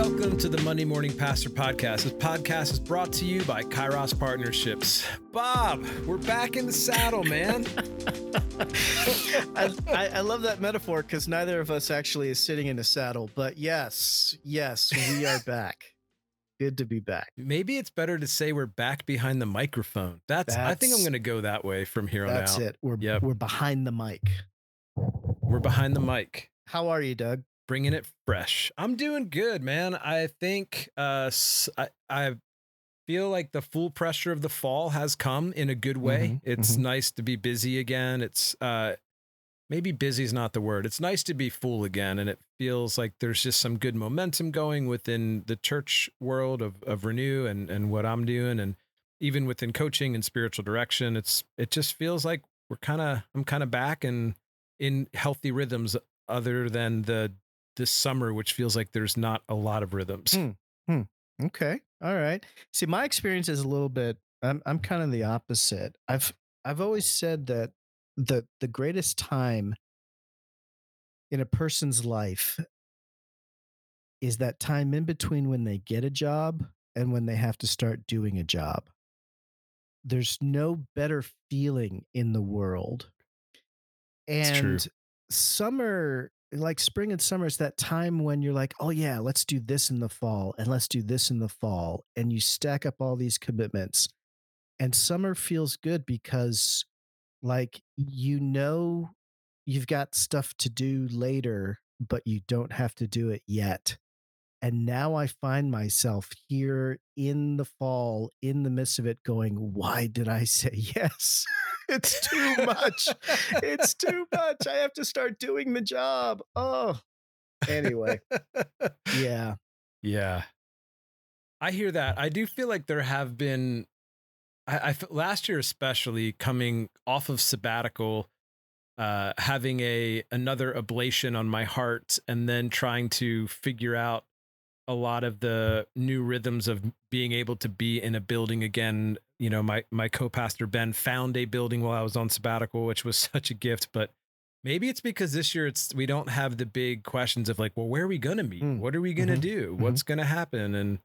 Welcome to the Monday Morning Pastor Podcast. This podcast is brought to you by Kairos Partnerships. Bob, we're back in the saddle, man. I, I, I love that metaphor because neither of us actually is sitting in a saddle. But yes, yes, we are back. Good to be back. Maybe it's better to say we're back behind the microphone. That's, I think I'm going to go that way from here on That's out. That's it. We're Yep. we're behind the mic. We're behind the mic. How are you, Doug? Bringing it fresh. I'm doing good, man. I think uh I, I feel like the full pressure of the fall has come in a good way. Mhm, It's mhm. nice to be busy again. It's uh maybe busy is not the word. It's nice to be full again and it feels like there's just some good momentum going within the church world of of Renew and and what I'm doing and even within coaching and spiritual direction. It's it just feels like we're kind of I'm kind of back and in healthy rhythms other than the this summer, which feels like there's not a lot of rhythms. Hmm. Okay. All right. See, my experience is a little bit I'm I'm kind of the opposite. I've I've always said that the the greatest time in a person's life is that time in between when they get a job and when they have to start doing a job. There's no better feeling in the world. And summer, like spring and summer, is that time when you're like, oh, yeah, let's do this in the fall and let's do this in the fall. And you stack up all these commitments. And summer feels good because, like, you know, you've got stuff to do later, but you don't have to do it yet. And now I find myself here in the fall, in the midst of it, going, why did I say yes? It's too much. it's too much. I have to start doing the job. Oh, anyway, yeah. Yeah. I hear that. I do feel like there have been, I, I last year especially coming off of sabbatical, uh, having a another ablation on my heart, and then trying to figure out a lot of the new rhythms of being able to be in a building again. You know, my my co-pastor Ben found a building while I was on sabbatical, which was such a gift, but. Maybe it's because this year it's we don't have the big questions of like, well, where are we gonna meet? Mm. What are we gonna Mhm. do? Mhm. What's gonna happen? And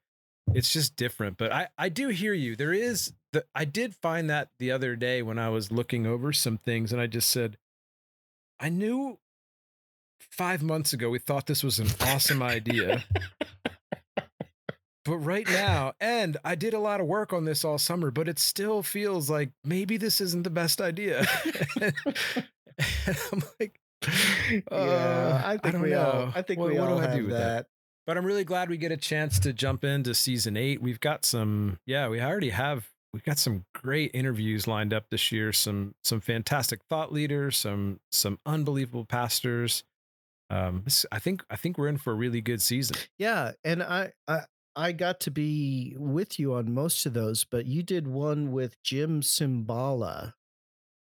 it's just different. But I I do hear you. There is the I did find that the other day when I was looking over some things, and I just said, I knew five months ago we thought this was an awesome idea. But right now, and I did a lot of work on this all summer, but it still feels like maybe this isn't the best idea. And I'm like, uh, I think don't we know. all. I think What- we what all do I have do with that. But I'm really glad we get a chance to jump into season eight. We've got some, yeah, we already have. We've got some great interviews lined up this year. Some some fantastic thought leaders, some some unbelievable pastors. Um, I think I think we're in for a really good season. Yeah, and I, I I got to be with you on most of those, but you did one with Jim Cymbala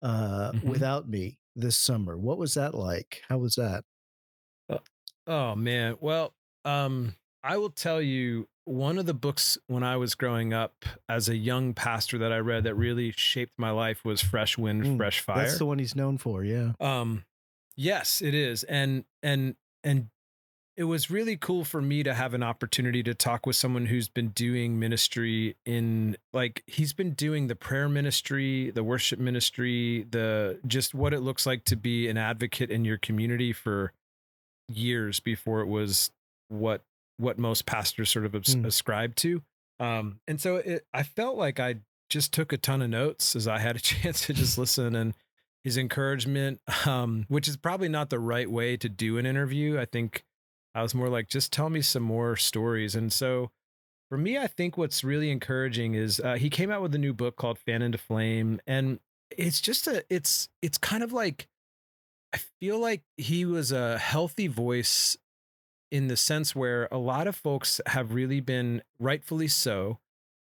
uh, Mhm. without me this summer. What was that like? How was that? Oh man. Well, um, I will tell you one of the books when I was growing up as a young pastor that I read that really shaped my life was Fresh Wind, Mm, Fresh Fire. That's the one he's known for. Yeah. Um, yes, it is, and and and it was really cool for me to have an opportunity to talk with someone who's been doing ministry in like he's been doing the prayer ministry, the worship ministry, the just what it looks like to be an advocate in your community for years before it was what what most pastors sort of abs- Mm. ascribe to. Um, and so it, I felt like I just took a ton of notes as I had a chance to just listen and his encouragement, um, which is probably not the right way to do an interview. I think I was more like, just tell me some more stories. And so for me, I think what's really encouraging is uh, he came out with a new book called Fan into Flame. And it's just a, it's, it's kind of like, I feel like he was a healthy voice in the sense where a lot of folks have really been rightfully so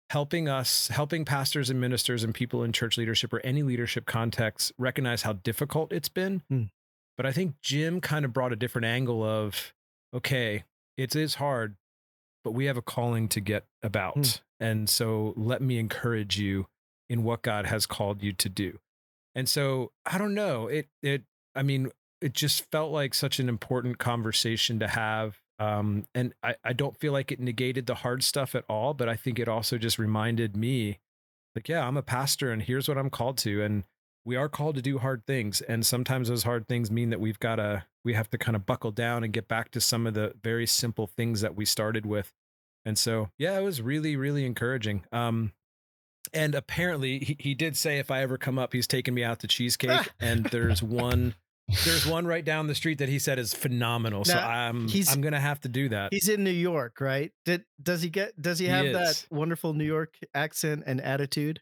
helping us helping pastors and ministers and people in church leadership or any leadership context recognize how difficult it's been Hmm. but i think jim kind of brought a different angle of okay it is hard but we have a calling to get about Hmm. and so let me encourage you in what god has called you to do and so i don't know it it i mean it just felt like such an important conversation to have Um, and I, I don't feel like it negated the hard stuff at all, but I think it also just reminded me, like, yeah, I'm a pastor and here's what I'm called to. And we are called to do hard things. And sometimes those hard things mean that we've got to, we have to kind of buckle down and get back to some of the very simple things that we started with. And so, yeah, it was really, really encouraging. Um, and apparently he, he did say if I ever come up, he's taking me out to cheesecake. and there's one there's one right down the street that he said is phenomenal. so I'm I'm gonna have to do that. He's in New York, right? Did does he get does he He have is. that wonderful New York accent and attitude?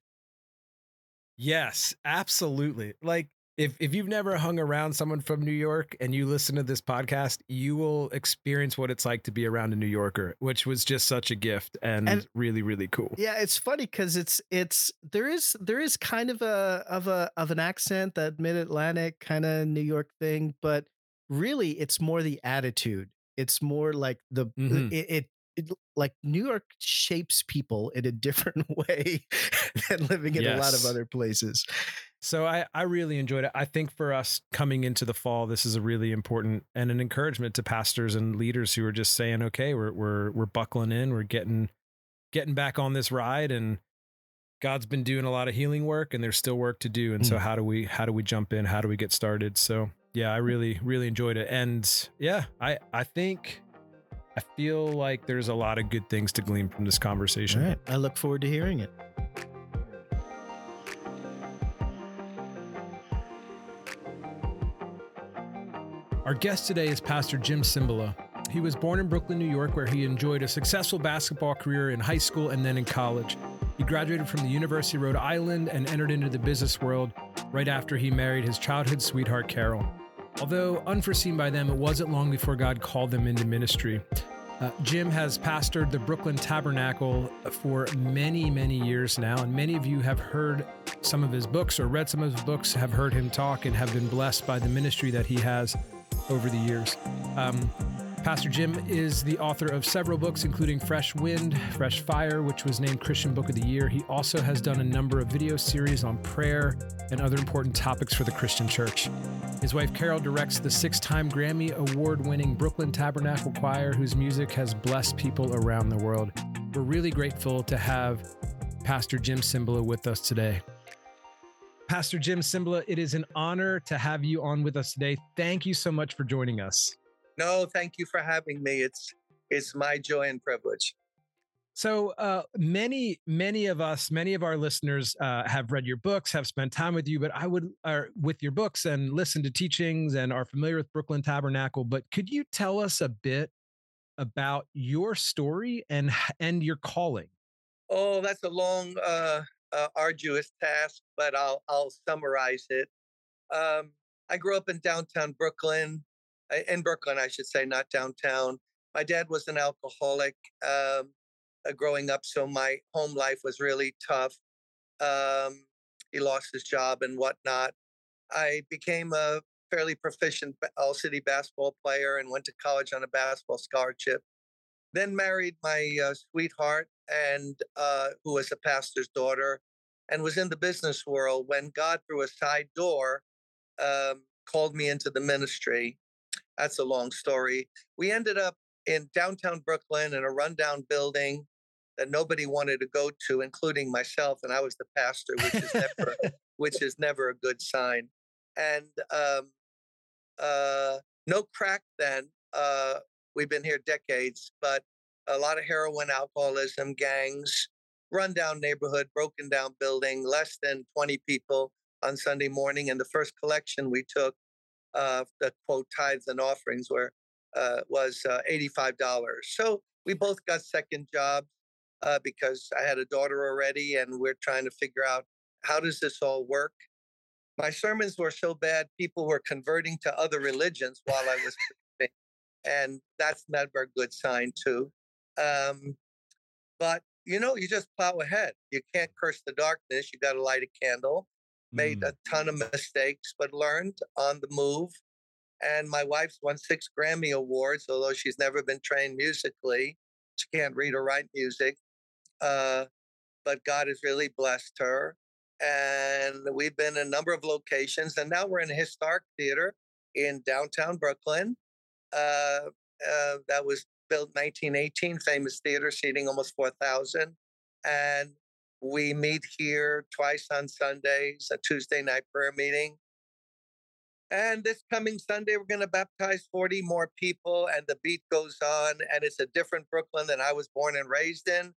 Yes, absolutely. Like if if you've never hung around someone from New York and you listen to this podcast, you will experience what it's like to be around a New Yorker, which was just such a gift and, And- really really cool. Yeah, it's funny because it's it's there is there is kind of a of a of an accent that mid Atlantic kind of New York thing, but really it's more the attitude. It's more like the Mhm. it, it it like New York shapes people in a different way than living in a lot of other places. So I I really enjoyed it. I think for us coming into the fall, this is a really important and an encouragement to pastors and leaders who are just saying, okay, we're we're we're buckling in, we're getting getting back on this ride and God's been doing a lot of healing work and there's still work to do. And so Mm. how do we how do we jump in? How do we get started? So yeah, I really, really enjoyed it. And yeah, I I think I feel like there's a lot of good things to glean from this conversation. right, I look forward to hearing it. Our guest today is Pastor Jim Cymbala. He was born in Brooklyn, New York, where he enjoyed a successful basketball career in high school and then in college. He graduated from the University of Rhode Island and entered into the business world right after he married his childhood sweetheart, Carol. Although unforeseen by them, it wasn't long before God called them into ministry. Uh, Jim has pastored the Brooklyn Tabernacle for many, many years now, and many of you have heard some of his books or read some of his books, have heard him talk, and have been blessed by the ministry that he has over the years. Um, Pastor Jim is the author of several books, including Fresh Wind, Fresh Fire, which was named Christian Book of the Year. He also has done a number of video series on prayer and other important topics for the Christian church. His wife Carol directs the six time Grammy Award winning Brooklyn Tabernacle Choir, whose music has blessed people around the world. We're really grateful to have Pastor Jim Cymbala with us today. Pastor Jim Cymbala, it is an honor to have you on with us today. Thank you so much for joining us. No, thank you for having me. It's it's my joy and privilege. So uh, many, many of us, many of our listeners uh, have read your books, have spent time with you, but I would, or with your books and listen to teachings and are familiar with Brooklyn Tabernacle. But could you tell us a bit about your story and and your calling? Oh, that's a long, uh, uh, arduous task, but I'll I'll summarize it. Um, I grew up in downtown Brooklyn, uh, in Brooklyn, I should say, not downtown. My dad was an alcoholic um, uh, growing up, so my home life was really tough. Um, he lost his job and whatnot. I became a fairly proficient all city basketball player and went to college on a basketball scholarship. Then married my uh, sweetheart, and uh, who was a pastor's daughter, and was in the business world when God, through a side door, um, called me into the ministry. That's a long story. We ended up in downtown Brooklyn in a rundown building that nobody wanted to go to, including myself, and I was the pastor, which is never, which is never a good sign. And um, uh, no crack then. Uh, we've been here decades, but a lot of heroin, alcoholism, gangs, rundown neighborhood, broken down building, less than 20 people on Sunday morning. And the first collection we took, uh, the quote tithes and offerings were uh, was uh, $85. So we both got second jobs uh, because I had a daughter already, and we're trying to figure out how does this all work. My sermons were so bad, people were converting to other religions while I was preaching, and that's never a good sign too. Um, but you know, you just plow ahead. You can't curse the darkness. You got to light a candle. Made Mm. a ton of mistakes, but learned on the move. And my wife's won six Grammy Awards, although she's never been trained musically. She can't read or write music. Uh, but God has really blessed her. And we've been in a number of locations. And now we're in a historic theater in downtown Brooklyn. Uh, uh, that was built 1918, famous theater seating almost 4,000. And we meet here twice on Sundays, a Tuesday night prayer meeting. And this coming Sunday, we're going to baptize 40 more people, and the beat goes on. And it's a different Brooklyn than I was born and raised in.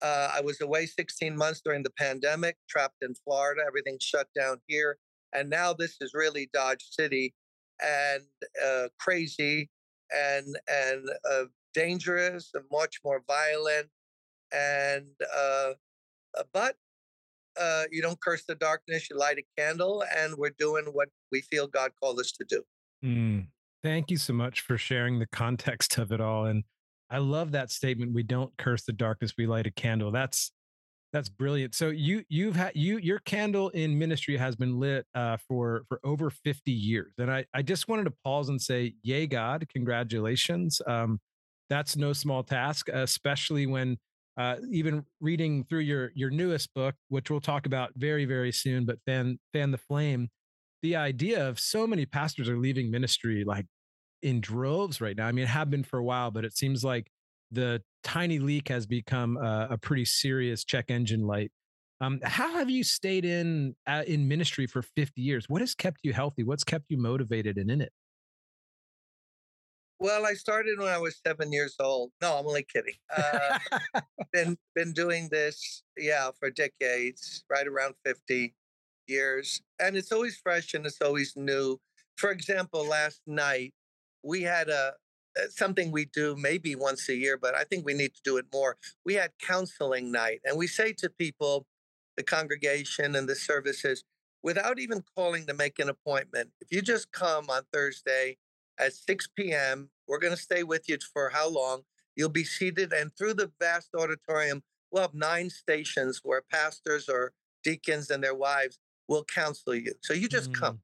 Uh, I was away 16 months during the pandemic, trapped in Florida. Everything shut down here. And now this is really Dodge City and uh, crazy and and uh, dangerous and much more violent. And uh, but uh, you don't curse the darkness. You light a candle, and we're doing what we feel God called us to do. Mm. Thank you so much for sharing the context of it all. And I love that statement. We don't curse the darkness. We light a candle. That's that's brilliant. So you you've had you your candle in ministry has been lit uh, for for over 50 years. And I I just wanted to pause and say, yay God, congratulations. Um, that's no small task, especially when uh, even reading through your your newest book, which we'll talk about very very soon. But fan fan the flame. The idea of so many pastors are leaving ministry like in droves right now. I mean, have been for a while, but it seems like the tiny leak has become a, a pretty serious check engine light. Um, how have you stayed in uh, in ministry for 50 years? What has kept you healthy? What's kept you motivated and in it? Well, I started when I was seven years old. No, I'm only kidding. Uh, been been doing this, yeah, for decades, right around 50 years, and it's always fresh and it's always new. For example, last night we had a uh, something we do maybe once a year, but I think we need to do it more. We had counseling night, and we say to people, the congregation and the services, without even calling to make an appointment, if you just come on Thursday at 6 p.m., we're going to stay with you for how long? You'll be seated, and through the vast auditorium, we'll have nine stations where pastors or deacons and their wives will counsel you. So you just mm. come.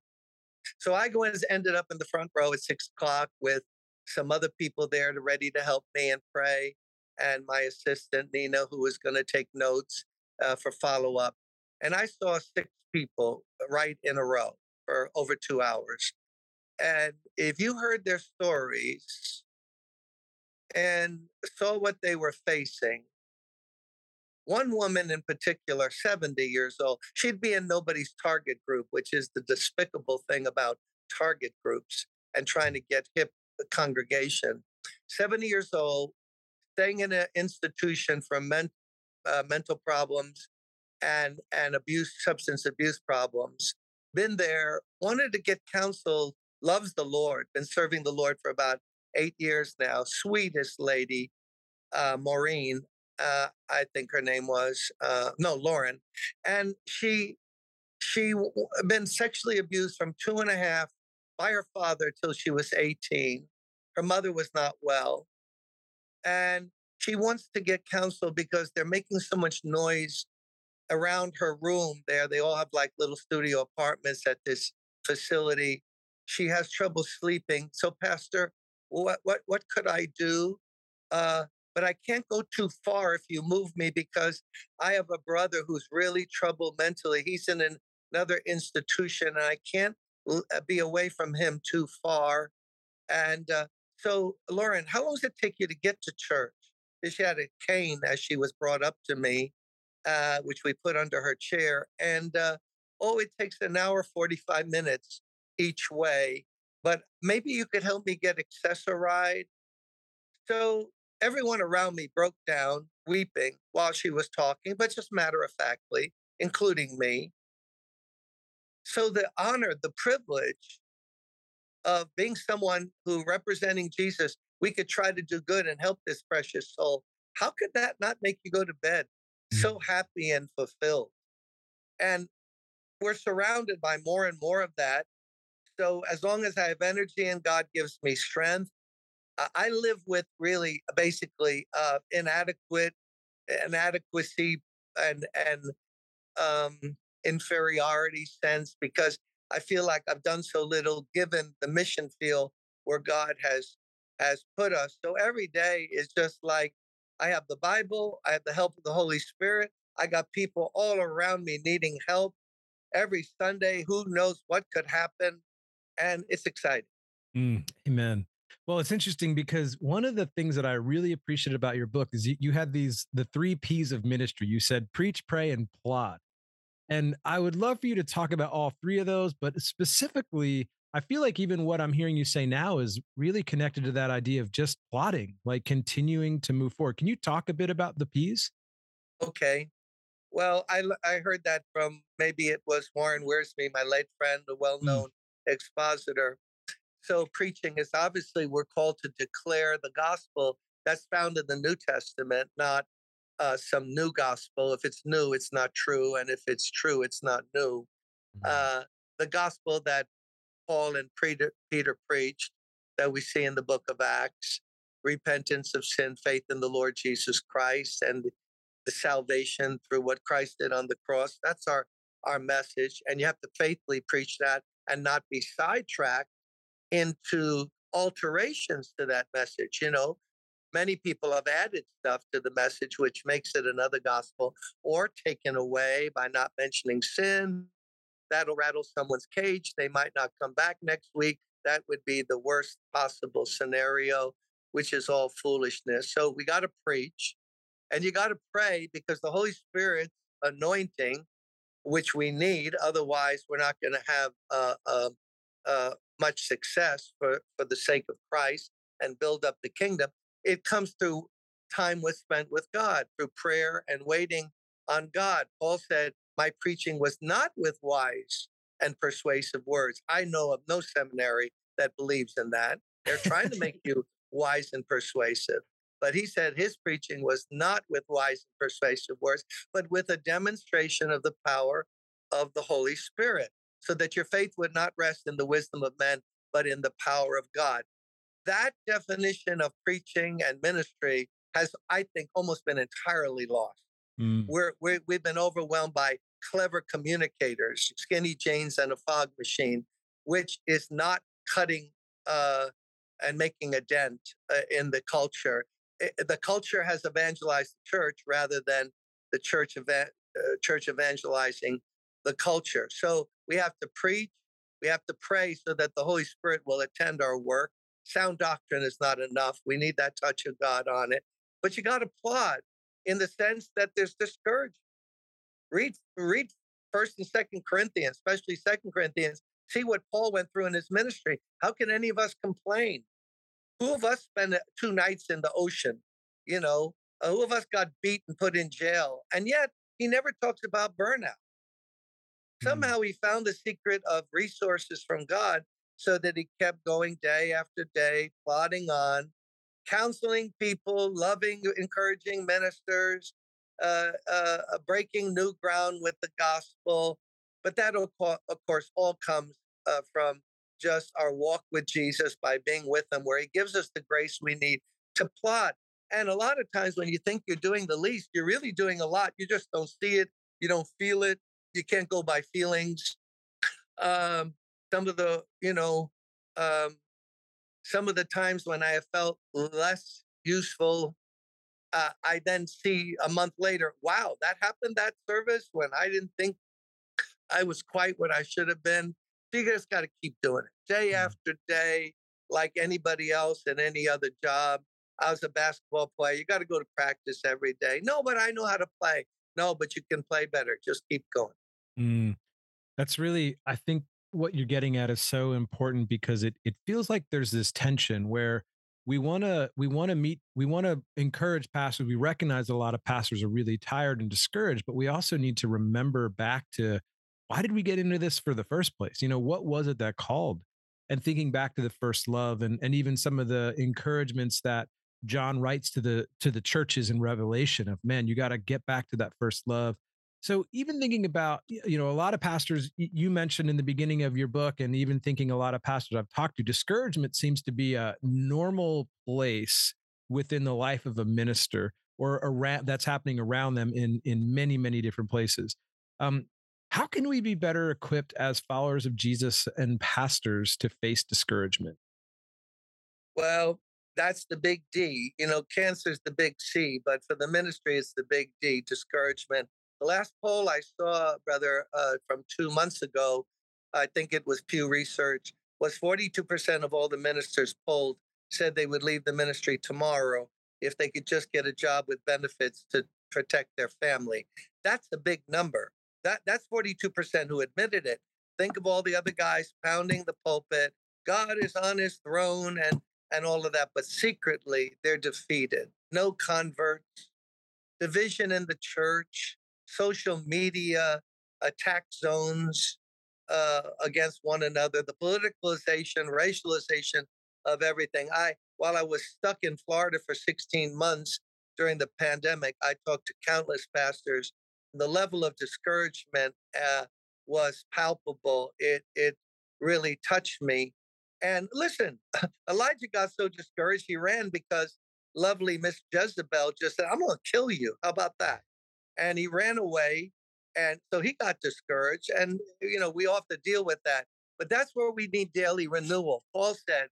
So I go and ended up in the front row at six o'clock with some other people there to ready to help me and pray, and my assistant Nina, who was going to take notes uh, for follow up. And I saw six people right in a row for over two hours. And if you heard their stories and saw what they were facing, one woman in particular, 70 years old, she'd be in nobody's target group, which is the despicable thing about target groups and trying to get hip congregation. 70 years old, staying in an institution for men, uh, mental problems and, and abuse, substance abuse problems. Been there, wanted to get counsel, loves the Lord, been serving the Lord for about eight years now. Sweetest lady, uh, Maureen, uh, I think her name was, uh, no, Lauren. And she, she been sexually abused from two and a half by her father till she was 18. Her mother was not well. And she wants to get counsel because they're making so much noise around her room there. They all have like little studio apartments at this facility. She has trouble sleeping. So, Pastor, what what what could I do? Uh, but I can't go too far if you move me because I have a brother who's really troubled mentally. He's in an, another institution, and I can't uh, be away from him too far. And uh, so, Lauren, how long does it take you to get to church? She had a cane as she was brought up to me, uh, which we put under her chair. And uh, oh, it takes an hour, 45 minutes each way. But maybe you could help me get Access-A-Ride. So everyone around me broke down, weeping while she was talking, but just matter of factly, including me. So the honor, the privilege of being someone who representing Jesus, we could try to do good and help this precious soul. How could that not make you go to bed so mm. happy and fulfilled? And we're surrounded by more and more of that. So as long as I have energy and God gives me strength, I live with really basically uh, inadequate inadequacy and and um, inferiority sense because I feel like I've done so little given the mission field where God has has put us. So every day is just like I have the Bible, I have the help of the Holy Spirit. I got people all around me needing help every Sunday. Who knows what could happen? And it's exciting. Mm, amen. Well, it's interesting because one of the things that I really appreciate about your book is you, you had these the three P's of ministry. You said preach, pray, and plot. And I would love for you to talk about all three of those, but specifically, I feel like even what I'm hearing you say now is really connected to that idea of just plotting, like continuing to move forward. Can you talk a bit about the P's? Okay. Well, I, I heard that from maybe it was Warren Wiersbe, my late friend, a well Mm, known expositor. So, preaching is obviously we're called to declare the gospel that's found in the New Testament, not uh, some new gospel. If it's new, it's not true. And if it's true, it's not new. mm, Uh, the gospel that Paul and Peter, Peter preached that we see in the book of Acts repentance of sin, faith in the Lord Jesus Christ, and the salvation through what Christ did on the cross. That's our, our message. And you have to faithfully preach that and not be sidetracked into alterations to that message. You know, many people have added stuff to the message, which makes it another gospel, or taken away by not mentioning sin. That'll rattle someone's cage. They might not come back next week. That would be the worst possible scenario, which is all foolishness. So we got to preach and you got to pray because the Holy Spirit anointing, which we need, otherwise, we're not going to have uh, uh, uh, much success for, for the sake of Christ and build up the kingdom. It comes through time was spent with God, through prayer and waiting on God. Paul said, My preaching was not with wise and persuasive words. I know of no seminary that believes in that. They're trying to make you wise and persuasive. But he said his preaching was not with wise and persuasive words, but with a demonstration of the power of the Holy Spirit, so that your faith would not rest in the wisdom of men, but in the power of God. That definition of preaching and ministry has, I think, almost been entirely lost. mm, We're, we're, we've been overwhelmed by clever communicators, skinny jeans, and a fog machine, which is not cutting uh, and making a dent uh, in the culture. I- the culture has evangelized the church rather than the church, uh, church evangelizing the culture. So we have to preach, we have to pray so that the Holy Spirit will attend our work. Sound doctrine is not enough. We need that touch of God on it. But you got to plot in the sense that there's discouragement. Read, read First and Second Corinthians, especially Second Corinthians. See what Paul went through in his ministry. How can any of us complain? Who of us spent two nights in the ocean? You know, uh, who of us got beat and put in jail? And yet he never talks about burnout. mm. Somehow he found the secret of resources from God so that he kept going day after day, plodding on, counseling people, loving, encouraging ministers, uh, uh, uh, breaking new ground with the gospel. But that, of of course, all comes uh, from just our walk with Jesus by being with him, where he gives us the grace we need to plot. And a lot of times when you think you're doing the least, you're really doing a lot. You just don't see it, you don't feel it, you can't go by feelings. Um, some of the, you know, um, some of the times when I have felt less useful, uh, I then see a month later, wow, that happened that service when I didn't think I was quite what I should have been. So you just got to keep doing it day Mm. after day, like anybody else in any other job. I was a basketball player. You got to go to practice every day. No, but I know how to play. No, but you can play better. Just keep going. Mm. That's really, I think what you're getting at is so important because it it feels like there's this tension where we want to we want to meet we want to encourage pastors. We recognize that a lot of pastors are really tired and discouraged, but we also need to remember back to why did we get into this for the first place? You know, what was it that called? And thinking back to the first love and and even some of the encouragements that John writes to the to the churches in Revelation of man, you got to get back to that first love so even thinking about, you know, a lot of pastors you mentioned in the beginning of your book, and even thinking a lot of pastors I've talked to, discouragement seems to be a normal place within the life of a minister or around that's happening around them in in many many different places. Um, how can we be better equipped as followers of Jesus and pastors to face discouragement? Well, that's the big D. You know, cancer's the big C, but for the ministry, it's the big D discouragement. The last poll I saw, brother, uh, from two months ago, I think it was Pew Research, was 42% of all the ministers polled said they would leave the ministry tomorrow if they could just get a job with benefits to protect their family. That's a big number. That that's 42% who admitted it. Think of all the other guys pounding the pulpit. God is on his throne and and all of that, but secretly they're defeated. No converts, division in the church, social media attack zones uh, against one another, the politicalization, racialization of everything. I while I was stuck in Florida for 16 months during the pandemic, I talked to countless pastors. The level of discouragement uh, was palpable. It it really touched me. And listen, Elijah got so discouraged he ran because lovely Miss Jezebel just said, "I'm going to kill you." How about that? And he ran away, and so he got discouraged. And you know we all have to deal with that. But that's where we need daily renewal. Paul said,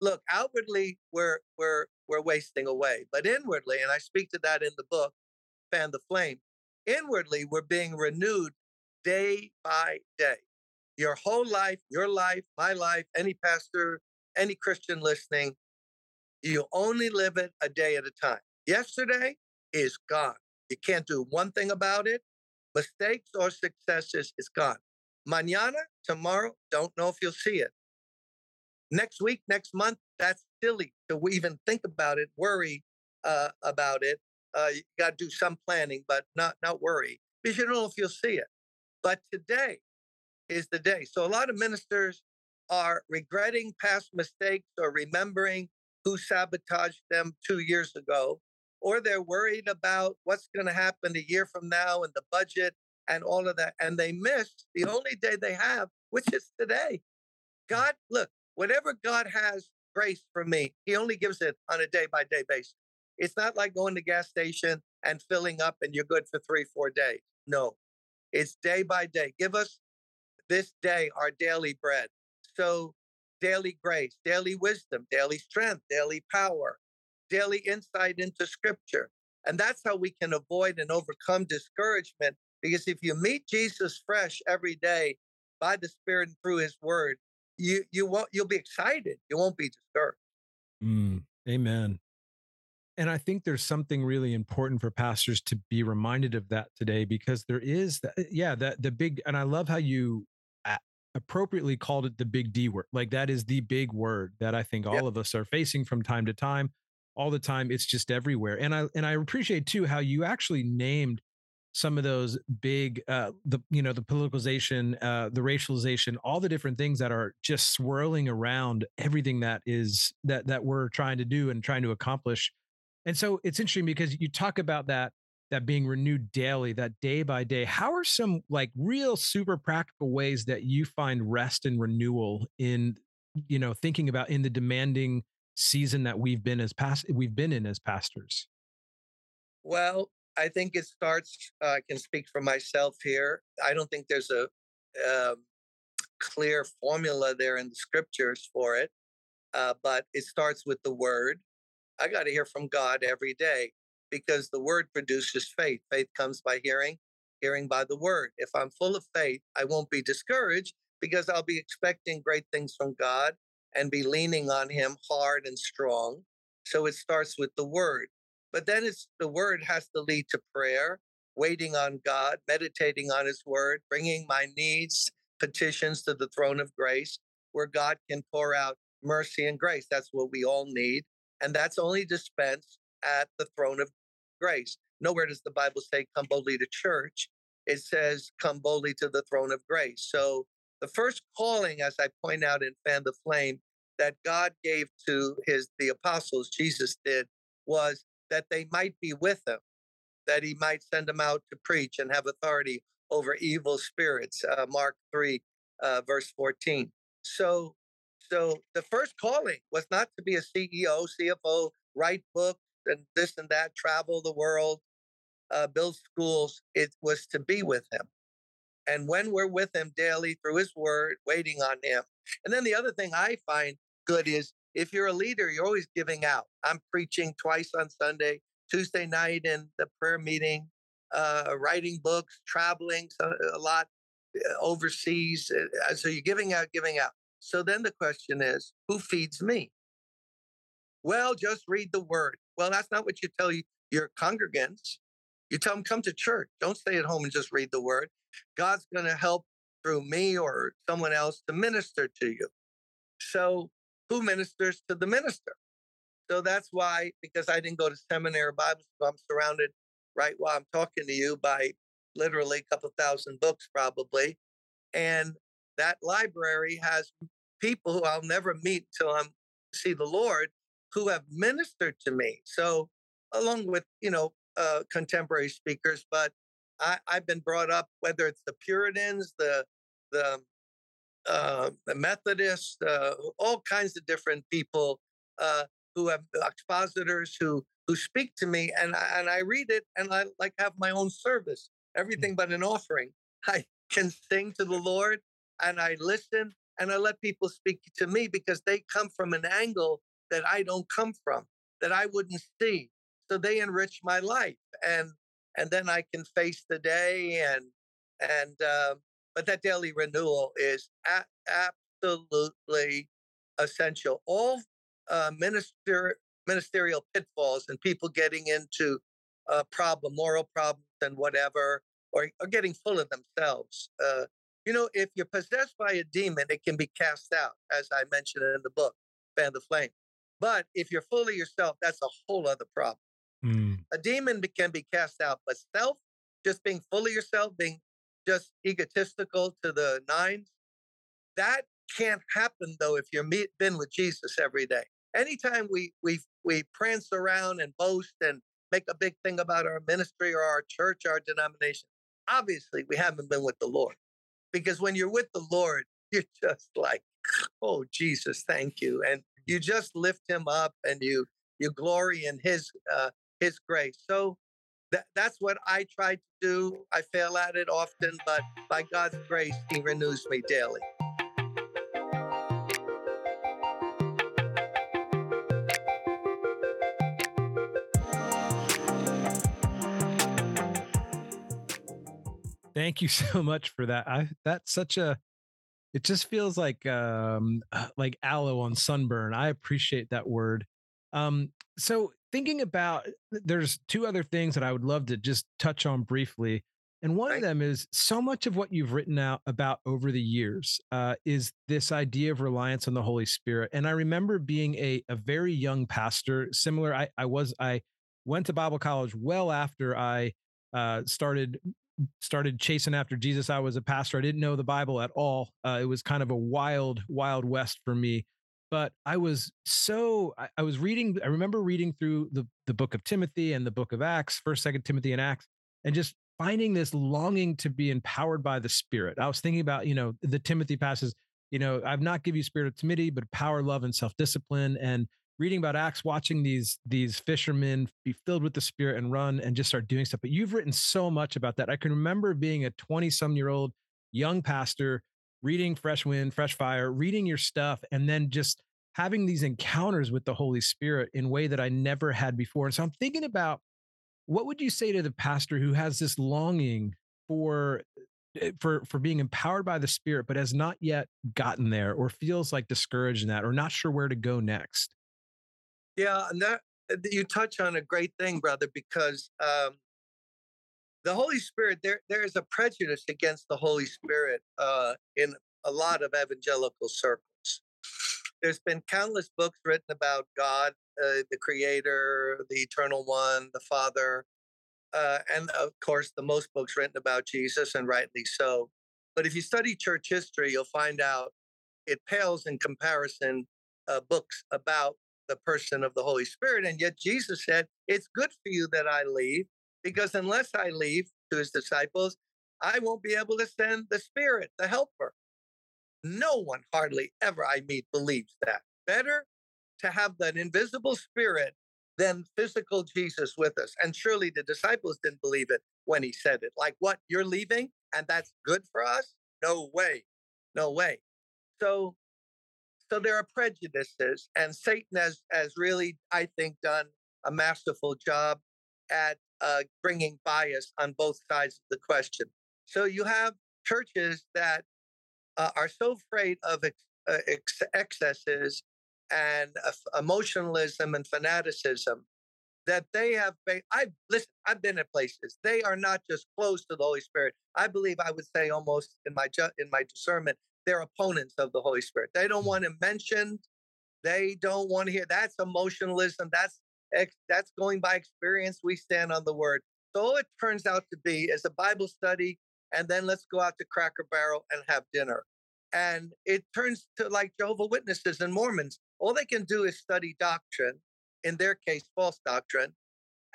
look, outwardly we're we're we're wasting away, but inwardly, and I speak to that in the book, Fan the Flame, inwardly we're being renewed day by day. Your whole life, your life, my life, any pastor, any Christian listening, you only live it a day at a time. Yesterday is gone. You can't do one thing about it. Mistakes or successes is gone. Mañana, tomorrow, don't know if you'll see it next week, next month, that's silly to even think about it, worry uh, about it. Uh, you got to do some planning, but not not worry because you don't know if you'll see it. But today is the day. So a lot of ministers are regretting past mistakes or remembering who sabotaged them two years ago, or they're worried about what's going to happen a year from now and the budget and all of that. And they miss the only day they have, which is today. God, look, whatever God has grace for me, He only gives it on a day by day basis. It's not like going to gas station and filling up and you're good for three, four days. No, it's day by day. Give us this day our daily bread. So, daily grace, daily wisdom, daily strength, daily power, daily insight into scripture. And that's how we can avoid and overcome discouragement. Because if you meet Jesus fresh every day by the Spirit and through his word, you you won't you'll be excited. You won't be disturbed. Mm, amen. And I think there's something really important for pastors to be reminded of that today because there is that, yeah, that the big, and I love how you appropriately called it the big D word. Like that is the big word that I think all yep. of us are facing from time to time. All the time, it's just everywhere. And I and I appreciate too how you actually named some of those big uh the you know the politicalization uh the racialization all the different things that are just swirling around everything that is that that we're trying to do and trying to accomplish and so it's interesting because you talk about that that being renewed daily that day by day how are some like real super practical ways that you find rest and renewal in you know thinking about in the demanding season that we've been as past we've been in as pastors well I think it starts. Uh, I can speak for myself here. I don't think there's a um, clear formula there in the scriptures for it, uh, but it starts with the word. I got to hear from God every day because the word produces faith. Faith comes by hearing, hearing by the word. If I'm full of faith, I won't be discouraged because I'll be expecting great things from God and be leaning on Him hard and strong. So it starts with the word. But then it's the word has to lead to prayer, waiting on God, meditating on his word, bringing my needs, petitions to the throne of grace, where God can pour out mercy and grace. That's what we all need. And that's only dispensed at the throne of grace. Nowhere does the Bible say, come boldly to church. It says, come boldly to the throne of grace. So the first calling, as I point out in Fan the Flame, that God gave to his the apostles, Jesus did, was that they might be with him, that he might send them out to preach and have authority over evil spirits. Uh, Mark 3, uh, verse 14. So, so the first calling was not to be a CEO, CFO, write books and this and that, travel the world, uh, build schools. It was to be with him. And when we're with him daily through his word, waiting on him. And then the other thing I find good is if you're a leader, you're always giving out. I'm preaching twice on Sunday, Tuesday night in the prayer meeting, uh, writing books, traveling a lot uh, overseas. Uh, uh, so you're giving out, giving out. So then the question is, who feeds me? well, just read the word. Well, that's not what you tell your congregants. You tell them, come to church. Don't stay at home and just read the word. God's going to help through me or someone else to minister to you. So, who ministers to the minister? So that's why, because I didn't go to seminary or Bible school, I'm surrounded right while I'm talking to you by literally a couple thousand books, probably. And that library has people who I'll never meet till I'm see the Lord who have ministered to me. So, along with you know uh, contemporary speakers, but I, have been brought up whether it's the Puritans, the the uh, the Methodists, uh, all kinds of different people uh, who have expositors who who speak to me, and I, and I read it, and I like have my own service, mm. everything but an offering. I can sing to the Lord, and I listen, and I let people speak to me because they come from an angle that I don't come from, that I wouldn't see. So they enrich my life, and and then I can face the day and and uh, but that daily renewal is a- absolutely essential. All uh, minister ministerial pitfalls and people getting into uh, problem, moral problems, and whatever, or, or getting full of themselves. Uh, you know, if you're possessed by a demon, it can be cast out, as I mentioned in the book, Fan the Flame. But if you're full of yourself, that's a whole other problem. Mm. A demon can be cast out, but self, just being fully yourself, being just egotistical to the nines, that can't happen though if you're meet, been with Jesus every day. Anytime we we we prance around and boast and make a big thing about our ministry or our church, our denomination, obviously we haven't been with the Lord. Because when you're with the Lord, you're just like, oh Jesus, thank you, and you just lift him up and you you glory in his uh, his grace. So that, that's what I try to do. I fail at it often, but by God's grace, He renews me daily. Thank you so much for that. I that's such a it just feels like um uh, like aloe on sunburn. I appreciate that word. Um so thinking about there's two other things that I would love to just touch on briefly. And one of them is so much of what you've written out about over the years uh, is this idea of reliance on the Holy Spirit. And I remember being a, a very young pastor, similar. I, I was, I went to Bible college well after I uh, started started chasing after Jesus. I was a pastor. I didn't know the Bible at all. Uh, it was kind of a wild, wild west for me but I was so I, I, was reading. I remember reading through the the book of Timothy and the book of Acts, First, Second Timothy, and Acts, and just finding this longing to be empowered by the Spirit. I was thinking about you know the Timothy passages. You know, I've not give you spirit of timidity, but power, love, and self discipline. And reading about Acts, watching these these fishermen be filled with the Spirit and run and just start doing stuff. But you've written so much about that. I can remember being a twenty some year old young pastor reading Fresh Wind, Fresh Fire, reading your stuff, and then just having these encounters with the Holy Spirit in way that I never had before. And so I'm thinking about what would you say to the pastor who has this longing for eh, for for being empowered by the spirit but has not yet gotten there or feels like discouraged in that or not sure where to go next yeah and that eh, you touch on a great thing brother because um, the Holy Spirit, there there is a prejudice against the Holy Spirit uh, in a lot of evangelical circles. There's been countless books written about God, uh, the Creator, the Eternal One, the Father, uh, and of course, the most books written about Jesus, and rightly so. But if you study church history, you'll find out it pales in comparison uh, books about the person of the Holy Spirit. And yet Jesus said, It's good for you that I leave, because unless I leave to his disciples, I won't be able to send the Spirit, the Helper. No one hardly ever I meet believes that. Better to have that invisible Spirit than physical Jesus with us. And surely the disciples didn't believe it when he said it. Like, what? You're leaving and that's good for us? No way. No way. So, so there are prejudices, and Satan has has really, I think, done a masterful job at uh, bringing bias on both sides of the question. So you have churches that uh, are so afraid of ex- uh, ex- excesses and emotionalism and fanaticism that they have I've listen, I've been at places. They are not just close to the Holy Spirit. I believe I would say almost in my ju- in my discernment, they're opponents of the Holy Spirit. They don't mm. want to mention. They don't want to hear. That's emotionalism. That's that's going by experience. We stand on the word. So it turns out to be is a Bible study, and then let's go out to Cracker Barrel and have dinner. And it turns to like Jehovah Witnesses and Mormons. All they can do is study doctrine, in their case, false doctrine,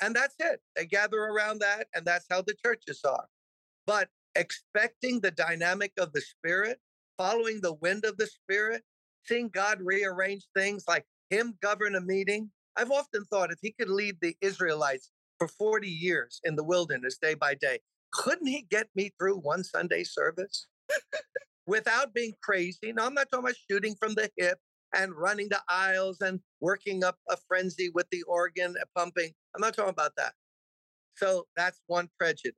and that's it. They gather around that, and that's how the churches are. But expecting the dynamic of the Spirit, following the wind of the Spirit, seeing God rearrange things like Him govern a meeting. I've often thought if He could lead the Israelites for 40 years in the wilderness day by day, couldn't He get me through one Sunday service? Without being crazy. Now, I'm not talking about shooting from the hip and running the aisles and working up a frenzy with the organ uh, pumping. I'm not talking about that. So that's one prejudice.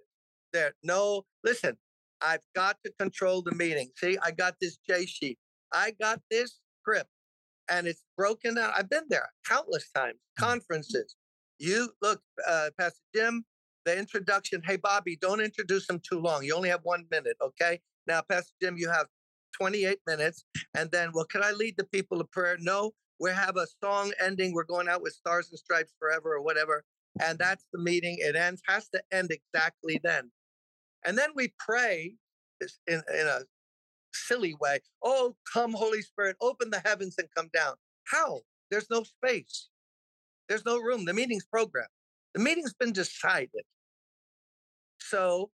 There, no, listen, I've got to control the meeting. See, I got this J sheet. I got this script and it's broken out. I've been there countless times, mm. conferences. You look, uh, Pastor Jim, the introduction. Hey, Bobby, don't introduce him too long. You only have one minute, okay? Now, Pastor Jim, you have 28 minutes. And then, well, can I lead the people of prayer? No, we have a song ending. We're going out with Stars and Stripes Forever or whatever. And that's the meeting. It ends, has to end exactly then. And then we pray in, in a silly way. Oh, come, Holy Spirit, open the heavens and come down. How? There's no space. There's no room. The meeting's programmed. The meeting's been decided. So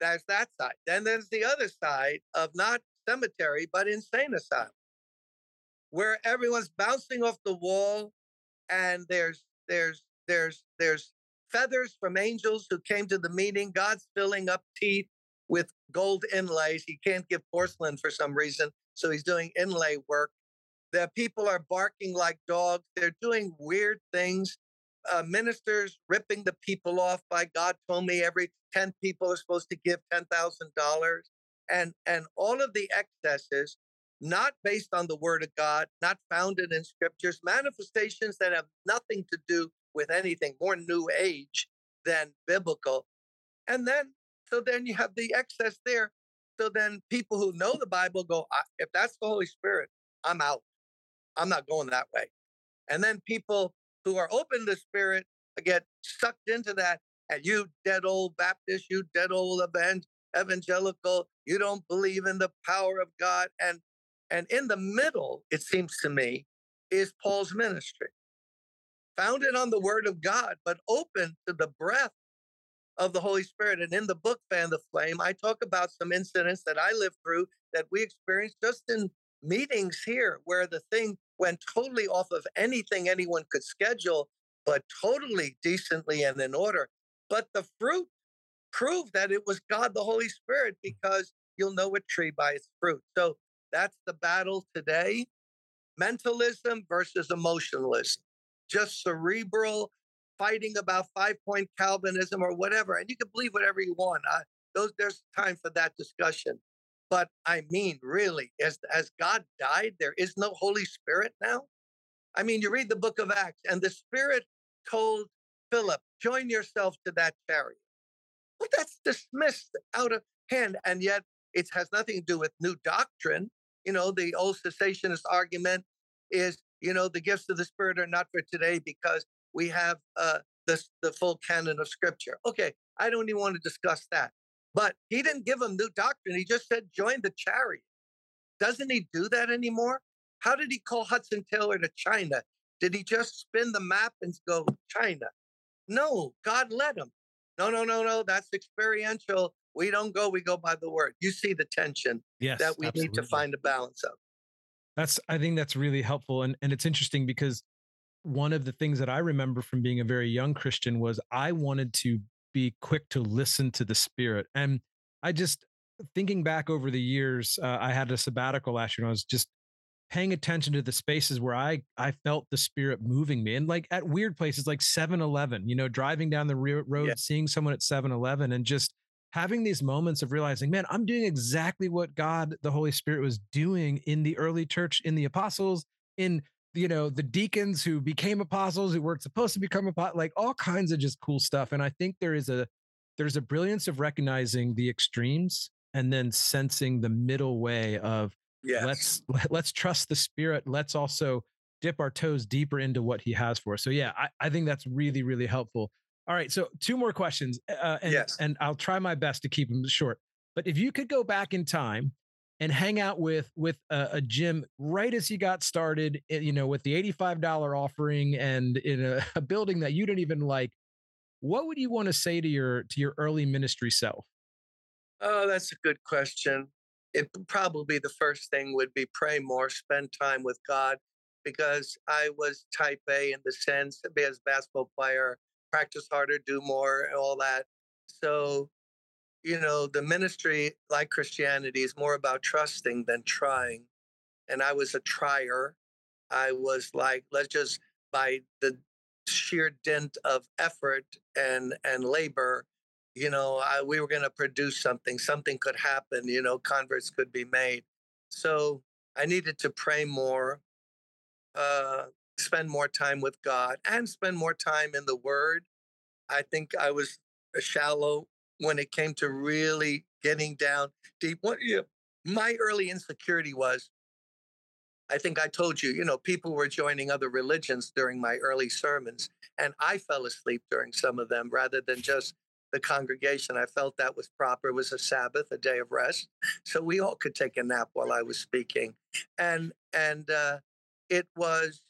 there's that side. Then there's the other side of not cemetery, but insane asylum, where everyone's bouncing off the wall and there's there's there's there's feathers from angels who came to the meeting. God's filling up teeth with gold inlays. He can't give porcelain for some reason, so he's doing inlay work. The people are barking like dogs. They're doing weird things. Uh, ministers ripping the people off by God told me every 10 people are supposed to give $10,000 and and all of the excesses not based on the word of god not founded in scriptures manifestations that have nothing to do with anything more new age than biblical and then so then you have the excess there so then people who know the bible go if that's the holy spirit i'm out i'm not going that way and then people who are open to spirit get sucked into that and you dead old baptist you dead old evangelical you don't believe in the power of God. And and in the middle, it seems to me, is Paul's ministry. Founded on the word of God, but open to the breath of the Holy Spirit. And in the book, Fan the Flame, I talk about some incidents that I lived through that we experienced just in meetings here where the thing went totally off of anything anyone could schedule, but totally decently and in order. But the fruit proved that it was God the Holy Spirit mm. because you'll know a tree by its fruit. So that's the battle today mentalism versus emotionalism, just cerebral fighting about five point Calvinism or whatever. And you can believe whatever you want. I, those, there's time for that discussion. But I mean, really, as, as God died, there is no Holy Spirit now. I mean, you read the book of Acts, and the Spirit told Philip, join yourself to that chariot. Well, that's dismissed out of hand. And yet it has nothing to do with new doctrine. You know, the old cessationist argument is, you know, the gifts of the Spirit are not for today because we have uh, the, the full canon of Scripture. Okay, I don't even want to discuss that. But he didn't give them new doctrine. He just said, join the chariot. Doesn't he do that anymore? How did he call Hudson Taylor to China? Did he just spin the map and go China? No, God led him. No, no, no, no. That's experiential. We don't go, we go by the word. You see the tension yes, that we absolutely. need to find a balance of. That's I think that's really helpful. And and it's interesting because one of the things that I remember from being a very young Christian was I wanted to be quick to listen to the spirit. And I just thinking back over the years, uh, I had a sabbatical last year and I was just paying attention to the spaces where I I felt the spirit moving me and like at weird places like 7-Eleven, you know, driving down the road, yeah. seeing someone at 7-Eleven and just having these moments of realizing, man, I'm doing exactly what God, the Holy Spirit was doing in the early church, in the apostles, in you know the deacons who became apostles who weren't supposed to become apostles like all kinds of just cool stuff. And i think there is a there's a brilliance of recognizing the extremes and then sensing the middle way of Yes. let's let's trust the spirit. Let's also dip our toes deeper into what he has for us. So yeah i, I think that's really really helpful all right so two more questions uh, and, Yes. and i'll try my best to keep them short but if you could go back in time and hang out with with a, a Jim right as you got started eh, you know with the $85 offering and in a, a building that you didn't even like what would you want to say to your to your early ministry self Oh, that's a good question. It probably the first thing would be pray more, spend time with God, because I was type A in the sense as a basketball player, practice harder, do more, and all that. So, you know, the ministry, like Christianity, is more about trusting than trying. And I was a trier. I was like, let's just by the sheer dint of effort and and labor, you know, I, we were going to produce something. Something could happen. You know, converts could be made. So I needed to pray more, uh, spend more time with God, and spend more time in the Word. I think I was uh, shallow when it came to really getting down deep. What my early insecurity was. I think I told you, you know, people were joining other religions during my early sermons, and I fell asleep during some of them rather than just the congregation. I felt that was proper. It was a Sabbath, a day of rest, so we all could take a nap while I was speaking, and and uh, it was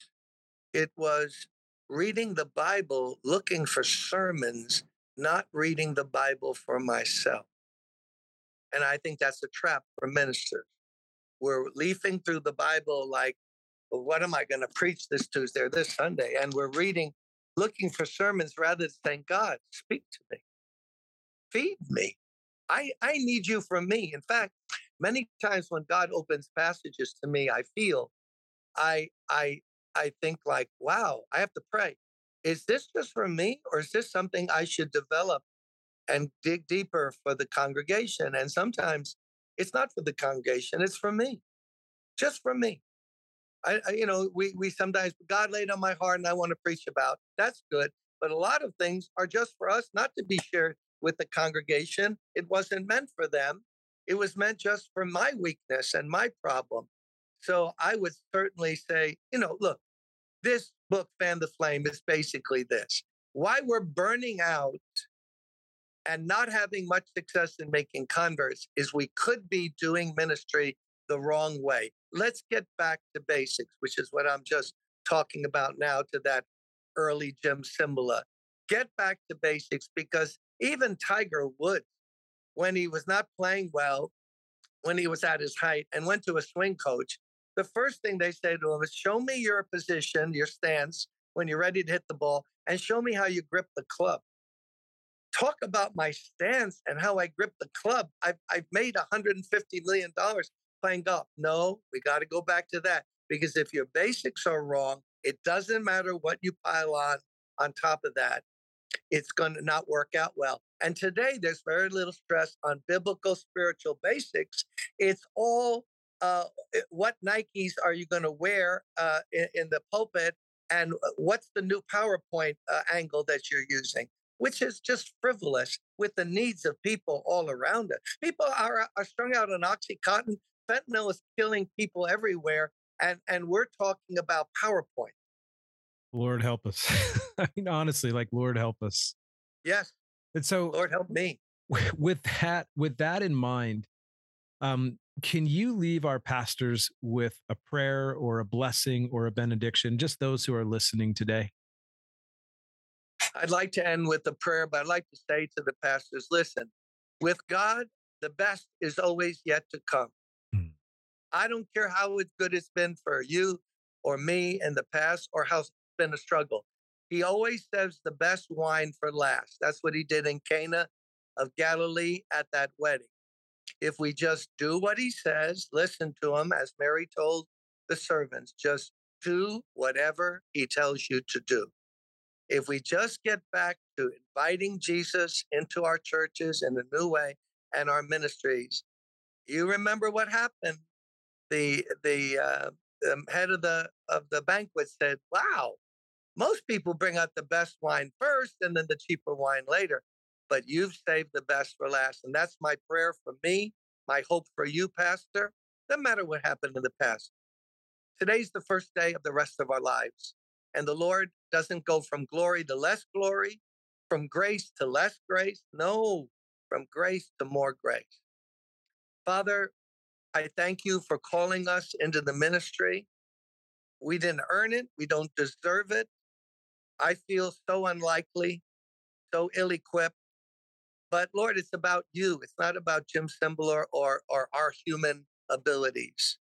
it was reading the Bible, looking for sermons, not reading the Bible for myself, and I think that's a trap for ministers. We're leafing through the Bible like, well, what am I going to preach this Tuesday or this Sunday? And we're reading, looking for sermons rather than saying, God, speak to me feed me. I, I need you from me. In fact, many times when God opens passages to me, I feel I I I think like, wow, I have to pray. Is this just for me or is this something I should develop and dig deeper for the congregation? And sometimes it's not for the congregation, it's for me. Just for me. I, I you know, we we sometimes God laid on my heart and I want to preach about. That's good. But a lot of things are just for us, not to be shared with the congregation. It wasn't meant for them. It was meant just for my weakness and my problem. So I would certainly say, you know, look, this book, Fan the Flame, is basically this why we're burning out and not having much success in making converts is we could be doing ministry the wrong way. Let's get back to basics, which is what I'm just talking about now to that early Jim Cymbala. Get back to basics because even Tiger Woods, when he was not playing well, when he was at his height and went to a swing coach, the first thing they say to him is, Show me your position, your stance when you're ready to hit the ball, and show me how you grip the club. Talk about my stance and how I grip the club. I've, I've made $150 million playing golf. No, we got to go back to that because if your basics are wrong, it doesn't matter what you pile on on top of that it's going to not work out well. And today, there's very little stress on biblical spiritual basics. It's all uh, what Nikes are you going to wear uh, in, in, the pulpit, and uh, what's the new PowerPoint uh, angle that you're using, which is just frivolous with the needs of people all around us. People are, are strung out on OxyContin. Fentanyl is killing people everywhere, and, and we're talking about PowerPoint. Lord help us. I mean, honestly, like Lord help us. Yes. And so, Lord help me. With that, with that in mind, um, can you leave our pastors with a prayer or a blessing or a benediction? Just those who are listening today. I'd like to end with a prayer, but I'd like to say to the pastors, listen, with God, the best is always yet to come. Hmm. I don't care how good it's been for you or me in the past or how it's been a struggle. He always says the best wine for last. That's what he did in Cana of Galilee at that wedding. If we just do what he says, listen to him, as Mary told the servants, just do whatever he tells you to do. If we just get back to inviting Jesus into our churches in a new way and our ministries, you remember what happened. The the uh, the head of the of the banquet said, "Wow, most people bring out the best wine first and then the cheaper wine later, but you've saved the best for last." And that's my prayer for me, my hope for you, Pastor. No matter what happened in the past, today's the first day of the rest of our lives, and the Lord doesn't go from glory to less glory, from grace to less grace. No, from grace to more grace. Father, I thank you for calling us into the ministry. We didn't earn it, we don't deserve it. I feel so unlikely, so ill equipped. But Lord, it's about you. It's not about Jim Cymbala or, or our human abilities.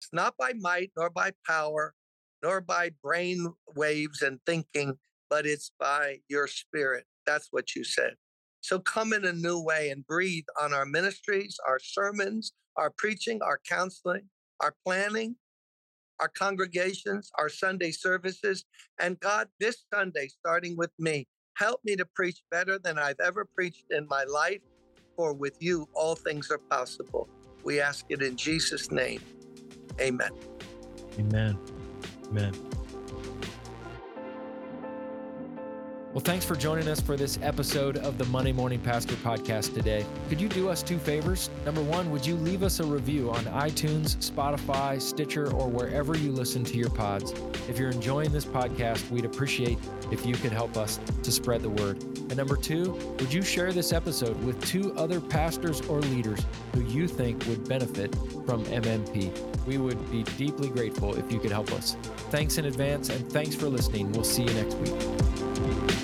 It's not by might nor by power, nor by brain waves and thinking, but it's by your spirit. That's what you said. So come in a new way and breathe on our ministries, our sermons, our preaching, our counseling, our planning, our congregations, our Sunday services. And God, this Sunday, starting with me, help me to preach better than I've ever preached in my life. For with you, all things are possible. We ask it in Jesus' name. Amen. Amen. Amen. Well, thanks for joining us for this episode of the Monday Morning Pastor podcast today. Could you do us two favors? Number one, would you leave us a review on iTunes, Spotify, Stitcher, or wherever you listen to your pods? If you're enjoying this podcast, we'd appreciate if you could help us to spread the word. And number two, would you share this episode with two other pastors or leaders who you think would benefit from MMP? We would be deeply grateful if you could help us. Thanks in advance, and thanks for listening. We'll see you next week.